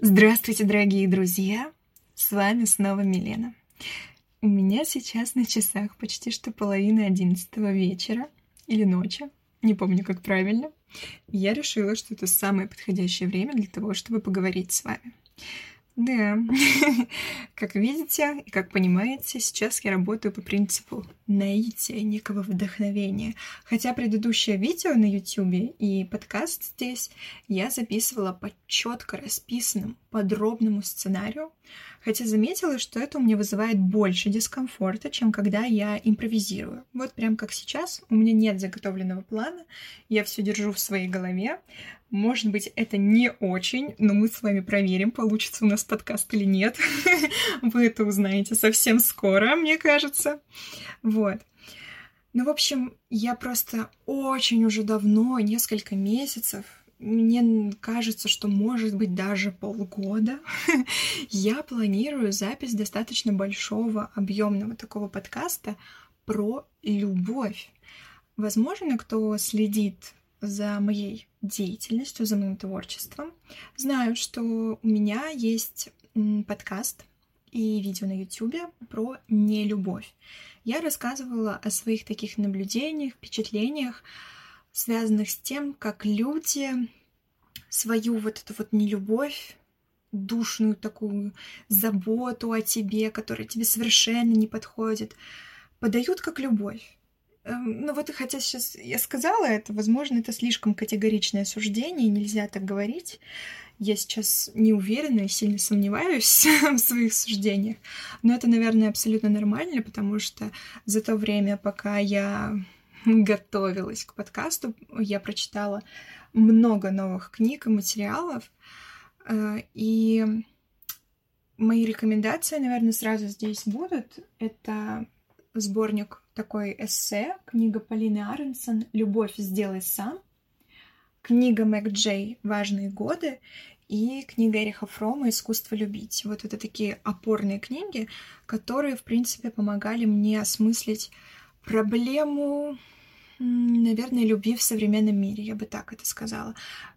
Здравствуйте, дорогие друзья! С вами снова Милена. У меня сейчас на часах почти что половина одиннадцатого вечера или ночи, не помню, как правильно. Я решила, что это самое подходящее время для того, чтобы поговорить с вами. Да, как видите и как понимаете, сейчас я работаю по принципу наития, некого вдохновения. Хотя предыдущее видео на YouTube и подкаст здесь я записывала по четко расписанному, подробному сценарию, хотя заметила, что это у меня вызывает больше дискомфорта, чем когда я импровизирую. Вот прям как сейчас, у меня нет заготовленного плана, я все держу в своей голове, может быть, это не очень, но мы с вами проверим, получится у нас подкаст или нет. Вы это узнаете совсем скоро, мне кажется. Вот. Ну, в общем, я просто очень уже давно, несколько месяцев, мне кажется, что может быть даже полгода, я планирую запись достаточно большого, объемного такого подкаста про любовь. Возможно, кто следит за моей деятельностью, за моим творчеством, знают, что у меня есть подкаст и видео на YouTube про нелюбовь. Я рассказывала о своих таких наблюдениях, впечатлениях, связанных с тем, как люди свою вот эту вот нелюбовь, душную такую заботу о тебе, которая тебе совершенно не подходит, подают как любовь. Эм, ну вот, хотя сейчас я сказала это, возможно, это слишком категоричное суждение, нельзя так говорить. Я сейчас не уверена и сильно сомневаюсь в своих суждениях. Но это, наверное, абсолютно нормально, потому что за то время, пока я готовилась к подкасту, я прочитала много новых книг и материалов. Э, и мои рекомендации, наверное, сразу здесь будут. Это сборник такой эссе, книга Полины Аренсон «Любовь сделай сам», книга Мэг Джей «Важные годы» и книга Эриха Фрома «Искусство любить». Вот это такие опорные книги, которые, в принципе, помогали мне осмыслить проблему Наверное, любви в современном мире, я бы так это сказала.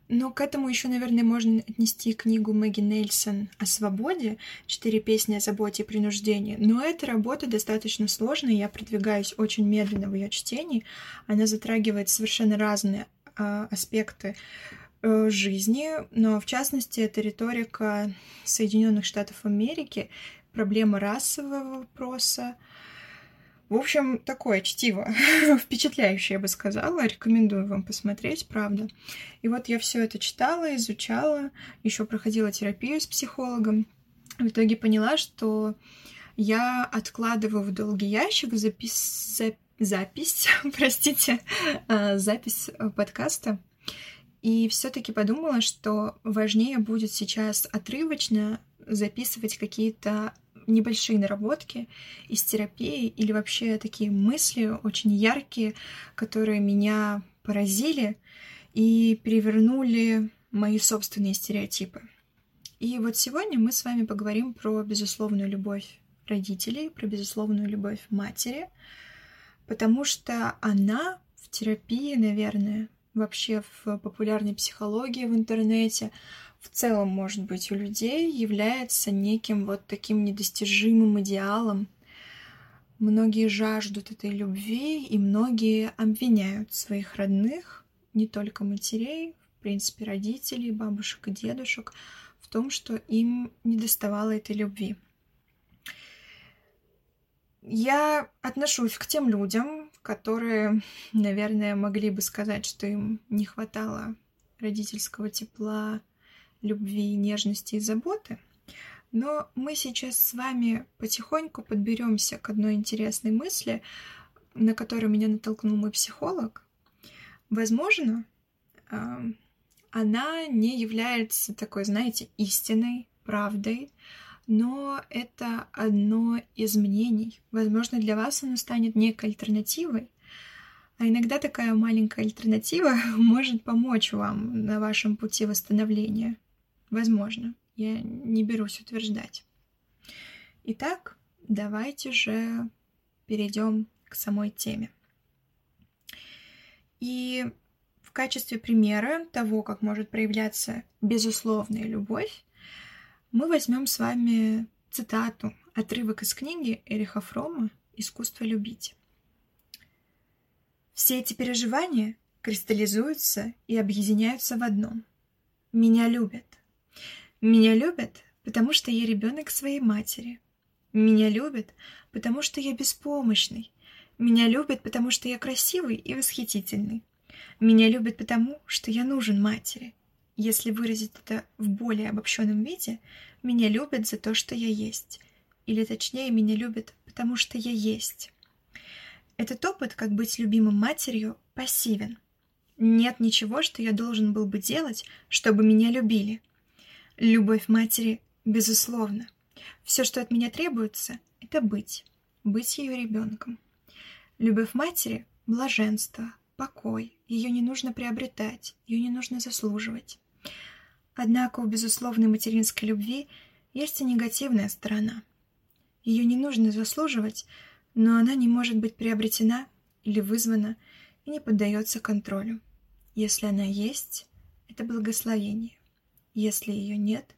Но к этому еще, наверное, можно отнести книгу Мэгги Нельсон о свободе, четыре песни о заботе и принуждении. Но эта работа достаточно сложная, я продвигаюсь очень медленно в ее чтении. Она затрагивает совершенно разные э, аспекты э, жизни, но в частности это риторика Соединенных Штатов Америки, проблема расового вопроса, в общем, такое чтиво, впечатляющее, я бы сказала. Рекомендую вам посмотреть, правда. И вот я все это читала, изучала, еще проходила терапию с психологом. В итоге поняла, что я откладываю в долгий ящик запис... За... запись, простите, а, запись подкаста. И все-таки подумала, что важнее будет сейчас отрывочно записывать какие-то небольшие наработки из терапии или вообще такие мысли очень яркие, которые меня поразили и перевернули мои собственные стереотипы. И вот сегодня мы с вами поговорим про безусловную любовь родителей, про безусловную любовь матери, потому что она в терапии, наверное, вообще в популярной психологии в интернете, в целом, может быть, у людей является неким вот таким недостижимым идеалом. Многие жаждут этой любви, и многие обвиняют своих родных, не только матерей, в принципе, родителей, бабушек и дедушек, в том, что им не доставало этой любви. Я отношусь к тем людям, которые, наверное, могли бы сказать, что им не хватало родительского тепла, любви, нежности и заботы. Но мы сейчас с вами потихоньку подберемся к одной интересной мысли, на которую меня натолкнул мой психолог. Возможно, она не является такой, знаете, истинной, правдой, но это одно из мнений. Возможно, для вас оно станет некой альтернативой. А иногда такая маленькая альтернатива может помочь вам на вашем пути восстановления. Возможно, я не берусь утверждать. Итак, давайте же перейдем к самой теме. И в качестве примера того, как может проявляться безусловная любовь, мы возьмем с вами цитату, отрывок из книги Эриха Фрома «Искусство любить». Все эти переживания кристаллизуются и объединяются в одном. Меня любят. Меня любят, потому что я ребенок своей матери. Меня любят, потому что я беспомощный. Меня любят, потому что я красивый и восхитительный. Меня любят потому, что я нужен матери. Если выразить это в более обобщенном виде, меня любят за то, что я есть. Или точнее, меня любят, потому что я есть. Этот опыт, как быть любимым матерью, пассивен. Нет ничего, что я должен был бы делать, чтобы меня любили. Любовь матери безусловно. Все, что от меня требуется, это быть, быть ее ребенком. Любовь матери — блаженство, покой, ее не нужно приобретать, ее не нужно заслуживать. Однако у безусловной материнской любви есть и негативная сторона. Ее не нужно заслуживать, но она не может быть приобретена или вызвана и не поддается контролю. Если она есть, это благословение. Если ее нет,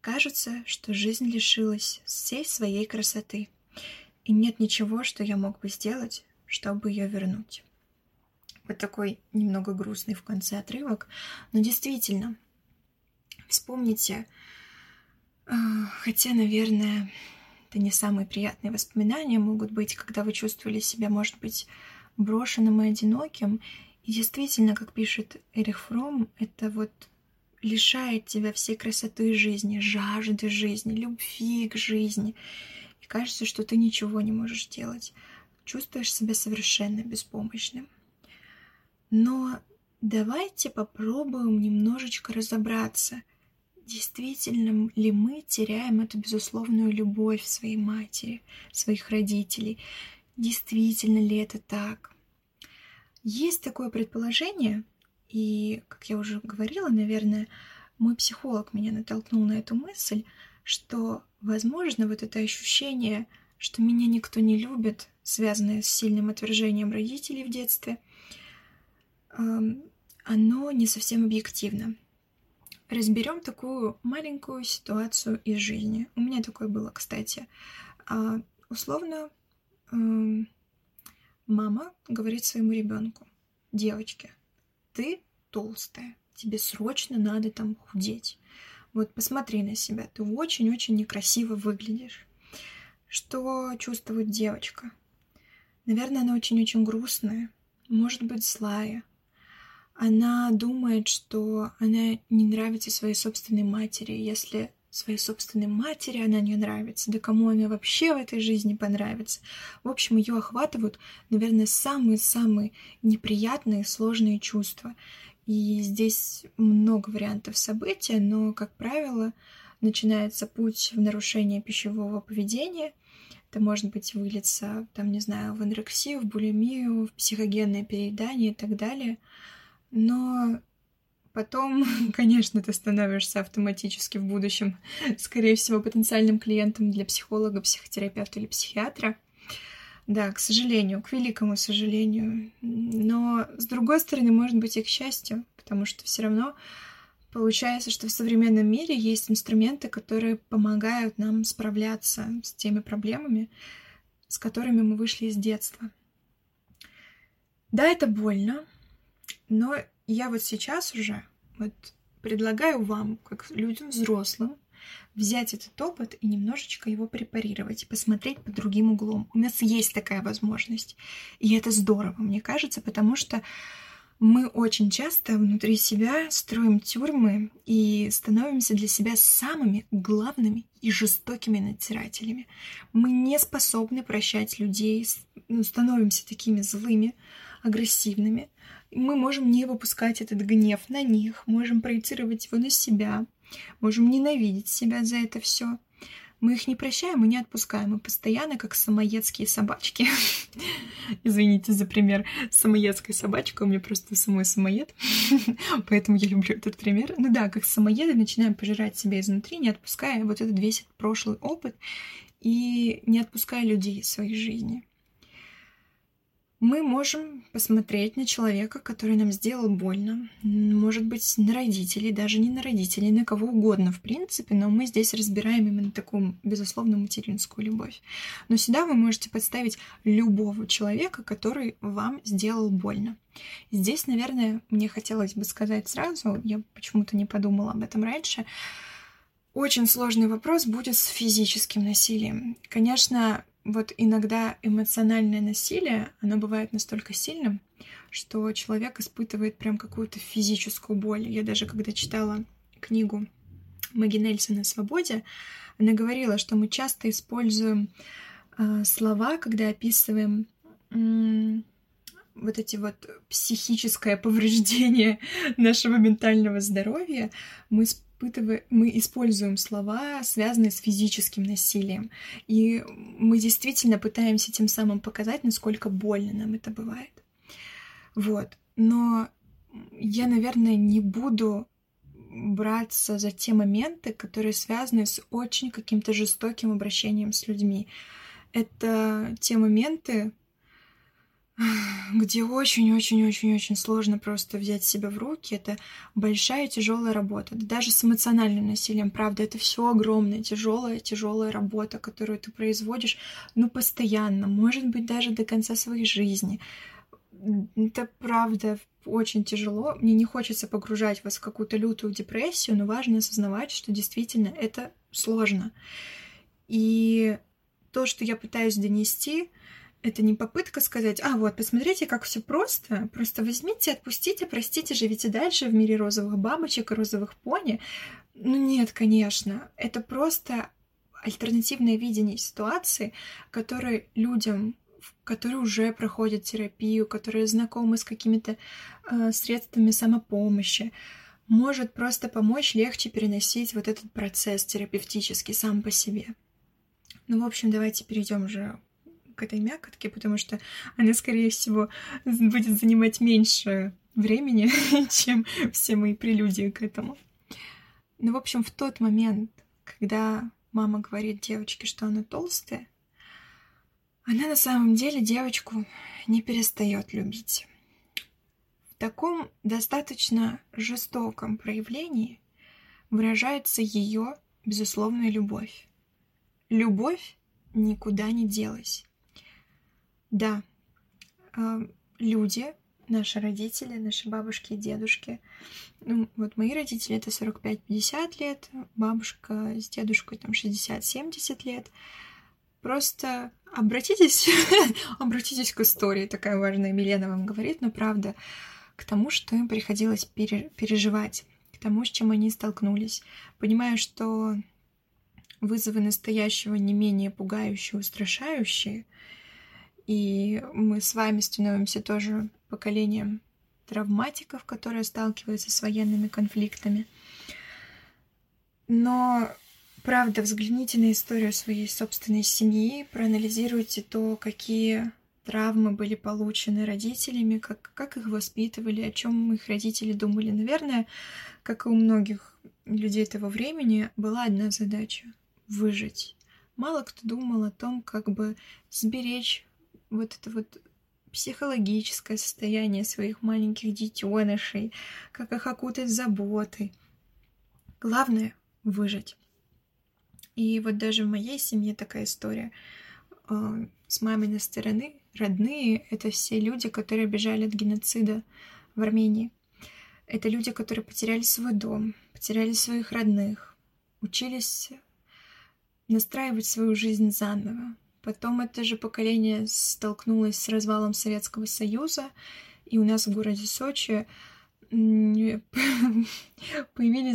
кажется, что жизнь лишилась всей своей красоты, и нет ничего, что я мог бы сделать, чтобы ее вернуть. Вот такой немного грустный в конце отрывок, но действительно, вспомните, а, хотя, наверное, это не самые приятные воспоминания могут быть, когда вы чувствовали себя, может быть, брошенным и одиноким. И действительно, как пишет Эрих Фром, это вот лишает тебя всей красоты жизни, жажды жизни, любви к жизни. И кажется, что ты ничего не можешь делать. Чувствуешь себя совершенно беспомощным. Но давайте попробуем немножечко разобраться, действительно ли мы теряем эту безусловную любовь своей матери, своих родителей. Действительно ли это так? Есть такое предположение, и, как я уже говорила, наверное, мой психолог меня натолкнул на эту мысль, что, возможно, вот это ощущение, что меня никто не любит, связанное с сильным отвержением родителей в детстве, оно не совсем объективно. Разберем такую маленькую ситуацию из жизни. У меня такое было, кстати. А, условно, мама говорит своему ребенку, девочке, ты толстая, тебе срочно надо там худеть. Вот посмотри на себя, ты очень-очень некрасиво выглядишь. Что чувствует девочка? Наверное, она очень-очень грустная, может быть, злая. Она думает, что она не нравится своей собственной матери. Если своей собственной матери она не нравится, да кому она вообще в этой жизни понравится. В общем, ее охватывают, наверное, самые-самые неприятные, сложные чувства. И здесь много вариантов события, но, как правило, начинается путь в нарушение пищевого поведения. Это может быть вылиться, там, не знаю, в анорексию, в булимию, в психогенное переедание и так далее. Но Потом, конечно, ты становишься автоматически в будущем, скорее всего, потенциальным клиентом для психолога, психотерапевта или психиатра. Да, к сожалению, к великому сожалению. Но, с другой стороны, может быть и к счастью, потому что все равно получается, что в современном мире есть инструменты, которые помогают нам справляться с теми проблемами, с которыми мы вышли из детства. Да, это больно, но я вот сейчас уже вот предлагаю вам, как людям взрослым, взять этот опыт и немножечко его препарировать, посмотреть под другим углом. У нас есть такая возможность. И это здорово, мне кажется, потому что мы очень часто внутри себя строим тюрьмы и становимся для себя самыми главными и жестокими надзирателями. Мы не способны прощать людей, ну, становимся такими злыми, агрессивными мы можем не выпускать этот гнев на них, можем проецировать его на себя, можем ненавидеть себя за это все. Мы их не прощаем и не отпускаем, мы постоянно как самоедские собачки. Извините за пример самоедской собачкой, у меня просто самой самоед, поэтому я люблю этот пример. Ну да, как самоеды начинаем пожирать себя изнутри, не отпуская вот этот весь прошлый опыт и не отпуская людей из своей жизни. Мы можем посмотреть на человека, который нам сделал больно, может быть, на родителей, даже не на родителей, на кого угодно, в принципе, но мы здесь разбираем именно такую, безусловно, материнскую любовь. Но сюда вы можете подставить любого человека, который вам сделал больно. Здесь, наверное, мне хотелось бы сказать сразу, я почему-то не подумала об этом раньше, очень сложный вопрос будет с физическим насилием. Конечно, вот иногда эмоциональное насилие, оно бывает настолько сильным, что человек испытывает прям какую-то физическую боль. Я даже когда читала книгу Маги о свободе, она говорила, что мы часто используем э, слова, когда описываем вот эти вот психическое повреждение нашего ментального здоровья, мы испытываем, мы используем слова, связанные с физическим насилием. И мы действительно пытаемся тем самым показать, насколько больно нам это бывает. Вот. Но я, наверное, не буду браться за те моменты, которые связаны с очень каким-то жестоким обращением с людьми. Это те моменты, где очень-очень-очень-очень сложно просто взять себя в руки. Это большая тяжелая работа. Даже с эмоциональным насилием, правда, это все огромная, тяжелая, тяжелая работа, которую ты производишь, ну, постоянно, может быть, даже до конца своей жизни. Это правда очень тяжело. Мне не хочется погружать вас в какую-то лютую депрессию, но важно осознавать, что действительно это сложно. И то, что я пытаюсь донести, это не попытка сказать, а вот, посмотрите, как все просто, просто возьмите, отпустите, простите, живите дальше в мире розовых бабочек и розовых пони. Ну нет, конечно, это просто альтернативное видение ситуации, которое людям, которые уже проходят терапию, которые знакомы с какими-то э, средствами самопомощи, может просто помочь легче переносить вот этот процесс терапевтический сам по себе. Ну, в общем, давайте перейдем уже к этой мякотке, потому что она, скорее всего, будет занимать меньше времени, чем все мои прелюдии к этому. Ну, в общем, в тот момент, когда мама говорит девочке, что она толстая, она на самом деле девочку не перестает любить. В таком достаточно жестоком проявлении выражается ее безусловная любовь. Любовь никуда не делась. Да, люди, наши родители, наши бабушки и дедушки. Ну, вот мои родители это 45-50 лет, бабушка с дедушкой там 60-70 лет. Просто обратитесь, обратитесь к истории, такая важная Милена вам говорит, но правда, к тому, что им приходилось пере, переживать, к тому, с чем они столкнулись. Понимаю, что вызовы настоящего не менее пугающие, устрашающие, и мы с вами становимся тоже поколением травматиков, которые сталкиваются с военными конфликтами. Но, правда, взгляните на историю своей собственной семьи, проанализируйте то, какие травмы были получены родителями, как, как их воспитывали, о чем их родители думали. Наверное, как и у многих людей того времени, была одна задача — выжить. Мало кто думал о том, как бы сберечь вот это вот психологическое состояние своих маленьких детенышей, как их окутать заботой. Главное — выжить. И вот даже в моей семье такая история. А, с маминой стороны родные — это все люди, которые бежали от геноцида в Армении. Это люди, которые потеряли свой дом, потеряли своих родных, учились настраивать свою жизнь заново, Потом это же поколение столкнулось с развалом Советского Союза, и у нас в городе Сочи появились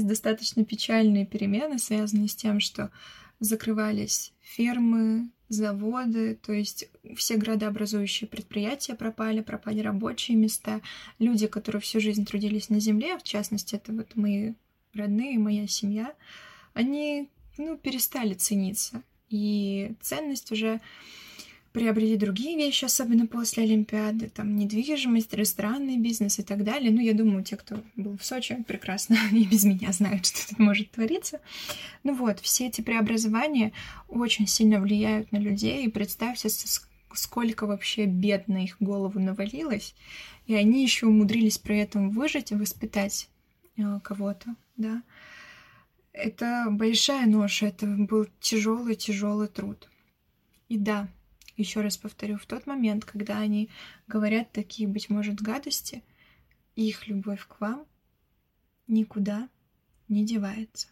достаточно печальные перемены, связанные с тем, что закрывались фермы, заводы, то есть все градообразующие предприятия пропали, пропали рабочие места. Люди, которые всю жизнь трудились на земле, в частности, это вот мои родные, моя семья, они ну, перестали цениться. И ценность уже приобрели другие вещи, особенно после Олимпиады, там недвижимость, ресторанный бизнес и так далее. Ну, я думаю, те, кто был в Сочи, прекрасно и без меня знают, что тут может твориться. Ну вот, все эти преобразования очень сильно влияют на людей, и представьте, сколько вообще бед на их голову навалилось, и они еще умудрились при этом выжить и воспитать э, кого-то, да. Это большая ноша, это был тяжелый-тяжелый труд. И да, еще раз повторю, в тот момент, когда они говорят такие, быть может, гадости, их любовь к вам никуда не девается.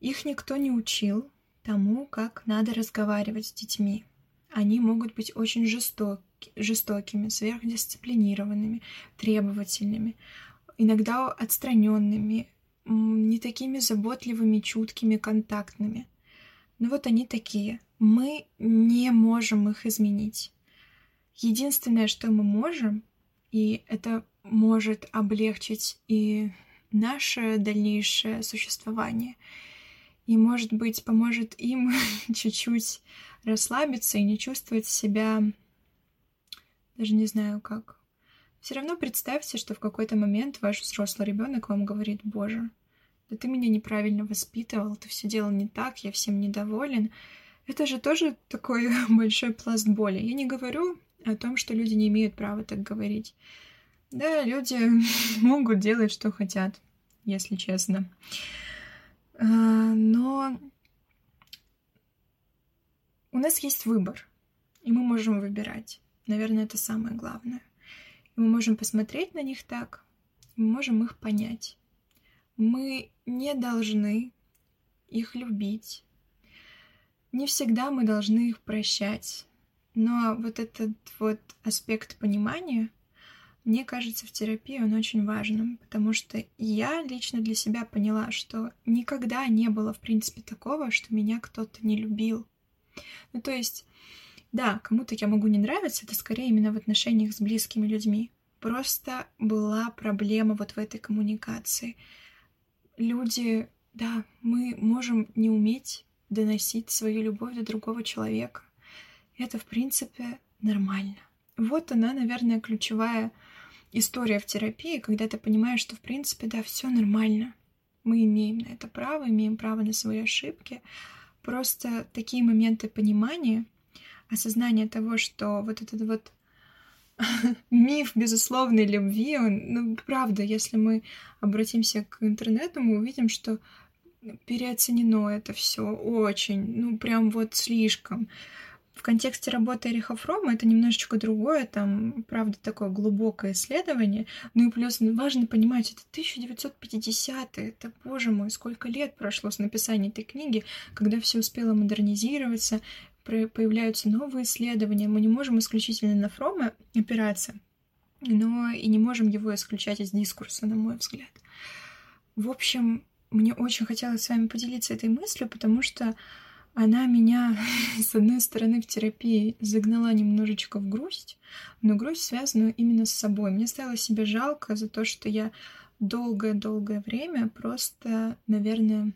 Их никто не учил тому, как надо разговаривать с детьми. Они могут быть очень жесток, жестокими, сверхдисциплинированными, требовательными, иногда отстраненными, не такими заботливыми, чуткими, контактными. Но вот они такие. Мы не можем их изменить. Единственное, что мы можем, и это может облегчить и наше дальнейшее существование, и, может быть, поможет им чуть-чуть расслабиться и не чувствовать себя, даже не знаю как. Все равно представьте, что в какой-то момент ваш взрослый ребенок вам говорит, Боже, да ты меня неправильно воспитывал, ты все делал не так, я всем недоволен. Это же тоже такой большой пласт боли. Я не говорю о том, что люди не имеют права так говорить. Да, люди могут делать, что хотят, если честно. А, но у нас есть выбор, и мы можем выбирать. Наверное, это самое главное. И мы можем посмотреть на них так, мы можем их понять. Мы не должны их любить. Не всегда мы должны их прощать. Но вот этот вот аспект понимания, мне кажется, в терапии он очень важным, потому что я лично для себя поняла, что никогда не было, в принципе, такого, что меня кто-то не любил. Ну, то есть, да, кому-то я могу не нравиться, это скорее именно в отношениях с близкими людьми. Просто была проблема вот в этой коммуникации — люди, да, мы можем не уметь доносить свою любовь до другого человека. Это, в принципе, нормально. Вот она, наверное, ключевая история в терапии, когда ты понимаешь, что, в принципе, да, все нормально. Мы имеем на это право, имеем право на свои ошибки. Просто такие моменты понимания, осознания того, что вот этот вот миф безусловной любви, он, ну, правда, если мы обратимся к интернету, мы увидим, что переоценено это все очень, ну, прям вот слишком. В контексте работы Эриха Фрома это немножечко другое, там, правда, такое глубокое исследование. Ну и плюс важно понимать, это 1950 это, боже мой, сколько лет прошло с написания этой книги, когда все успело модернизироваться, появляются новые исследования. Мы не можем исключительно на Фрома опираться, но и не можем его исключать из дискурса, на мой взгляд. В общем, мне очень хотелось с вами поделиться этой мыслью, потому что она меня, с одной стороны, в терапии загнала немножечко в грусть, но грусть связанную именно с собой. Мне стало себе жалко за то, что я долгое-долгое время просто, наверное,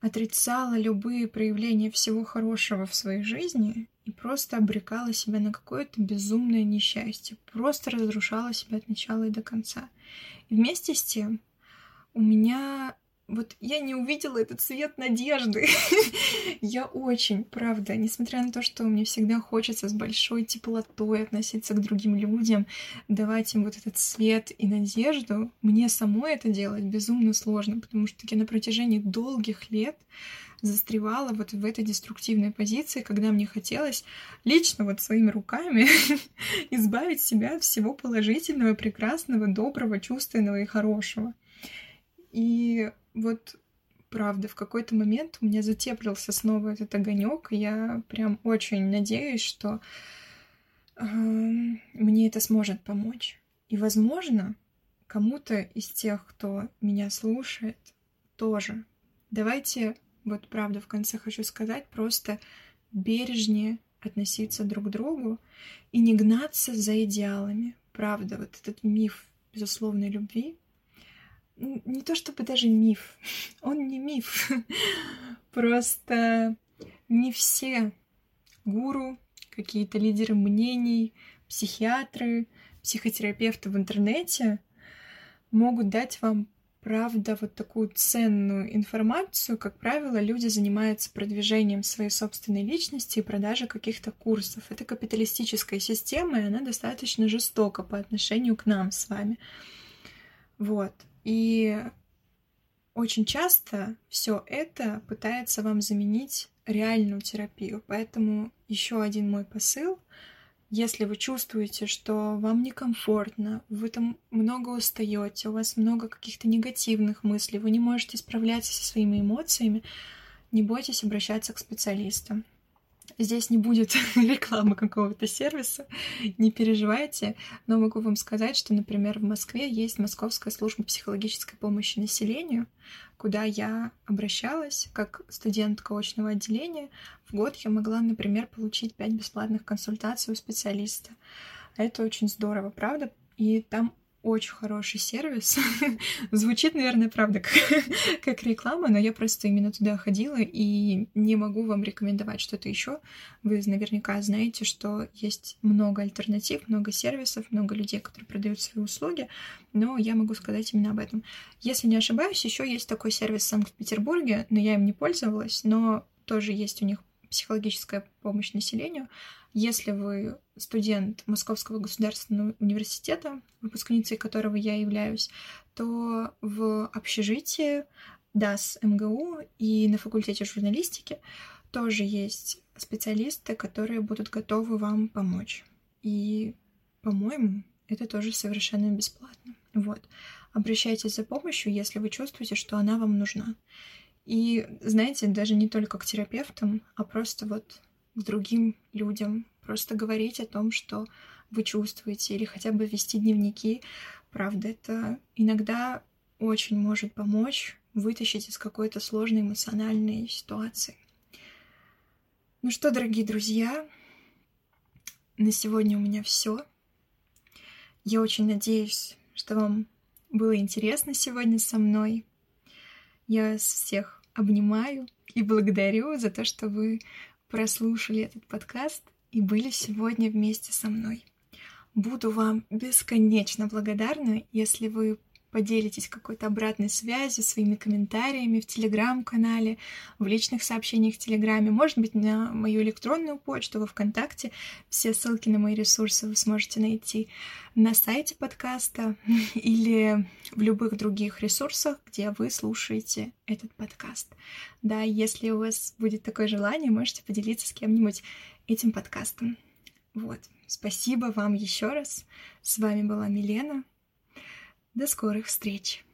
отрицала любые проявления всего хорошего в своей жизни и просто обрекала себя на какое-то безумное несчастье, просто разрушала себя от начала и до конца. И вместе с тем у меня вот я не увидела этот цвет надежды. я очень, правда, несмотря на то, что мне всегда хочется с большой теплотой относиться к другим людям, давать им вот этот свет и надежду, мне самой это делать безумно сложно, потому что я на протяжении долгих лет застревала вот в этой деструктивной позиции, когда мне хотелось лично вот своими руками избавить себя от всего положительного, прекрасного, доброго, чувственного и хорошего. И вот правда, в какой-то момент у меня затеплился снова этот огонек. Я прям очень надеюсь, что э, мне это сможет помочь. И, возможно, кому-то из тех, кто меня слушает, тоже. Давайте, вот правда, в конце хочу сказать, просто бережнее относиться друг к другу и не гнаться за идеалами. Правда, вот этот миф безусловной любви, не то чтобы даже миф, он не миф, просто не все гуру, какие-то лидеры мнений, психиатры, психотерапевты в интернете могут дать вам правда, вот такую ценную информацию, как правило, люди занимаются продвижением своей собственной личности и продажей каких-то курсов. Это капиталистическая система, и она достаточно жестока по отношению к нам с вами. Вот. И очень часто все это пытается вам заменить реальную терапию. Поэтому еще один мой посыл — если вы чувствуете, что вам некомфортно, вы там много устаете, у вас много каких-то негативных мыслей, вы не можете справляться со своими эмоциями, не бойтесь обращаться к специалистам. Здесь не будет рекламы какого-то сервиса, не переживайте, но могу вам сказать, что, например, в Москве есть Московская служба психологической помощи населению, куда я обращалась как студентка очного отделения. В год я могла, например, получить 5 бесплатных консультаций у специалиста. Это очень здорово, правда? И там очень хороший сервис. Звучит, наверное, правда, как, как реклама, но я просто именно туда ходила и не могу вам рекомендовать что-то еще. Вы наверняка знаете, что есть много альтернатив, много сервисов, много людей, которые продают свои услуги, но я могу сказать именно об этом. Если не ошибаюсь, еще есть такой сервис в Санкт-Петербурге, но я им не пользовалась, но тоже есть у них психологическая помощь населению. Если вы студент Московского государственного университета, выпускницей которого я являюсь, то в общежитии ДАС МГУ и на факультете журналистики тоже есть специалисты, которые будут готовы вам помочь. И, по-моему, это тоже совершенно бесплатно. Вот. Обращайтесь за помощью, если вы чувствуете, что она вам нужна. И, знаете, даже не только к терапевтам, а просто вот к другим людям. Просто говорить о том, что вы чувствуете, или хотя бы вести дневники. Правда, это иногда очень может помочь вытащить из какой-то сложной эмоциональной ситуации. Ну что, дорогие друзья, на сегодня у меня все. Я очень надеюсь, что вам было интересно сегодня со мной. Я всех обнимаю и благодарю за то, что вы прослушали этот подкаст и были сегодня вместе со мной. Буду вам бесконечно благодарна, если вы поделитесь какой-то обратной связью, своими комментариями в Телеграм-канале, в личных сообщениях в Телеграме, может быть, на мою электронную почту во ВКонтакте. Все ссылки на мои ресурсы вы сможете найти на сайте подкаста или в любых других ресурсах, где вы слушаете этот подкаст. Да, если у вас будет такое желание, можете поделиться с кем-нибудь этим подкастом. Вот. Спасибо вам еще раз. С вами была Милена. До скорых встреч!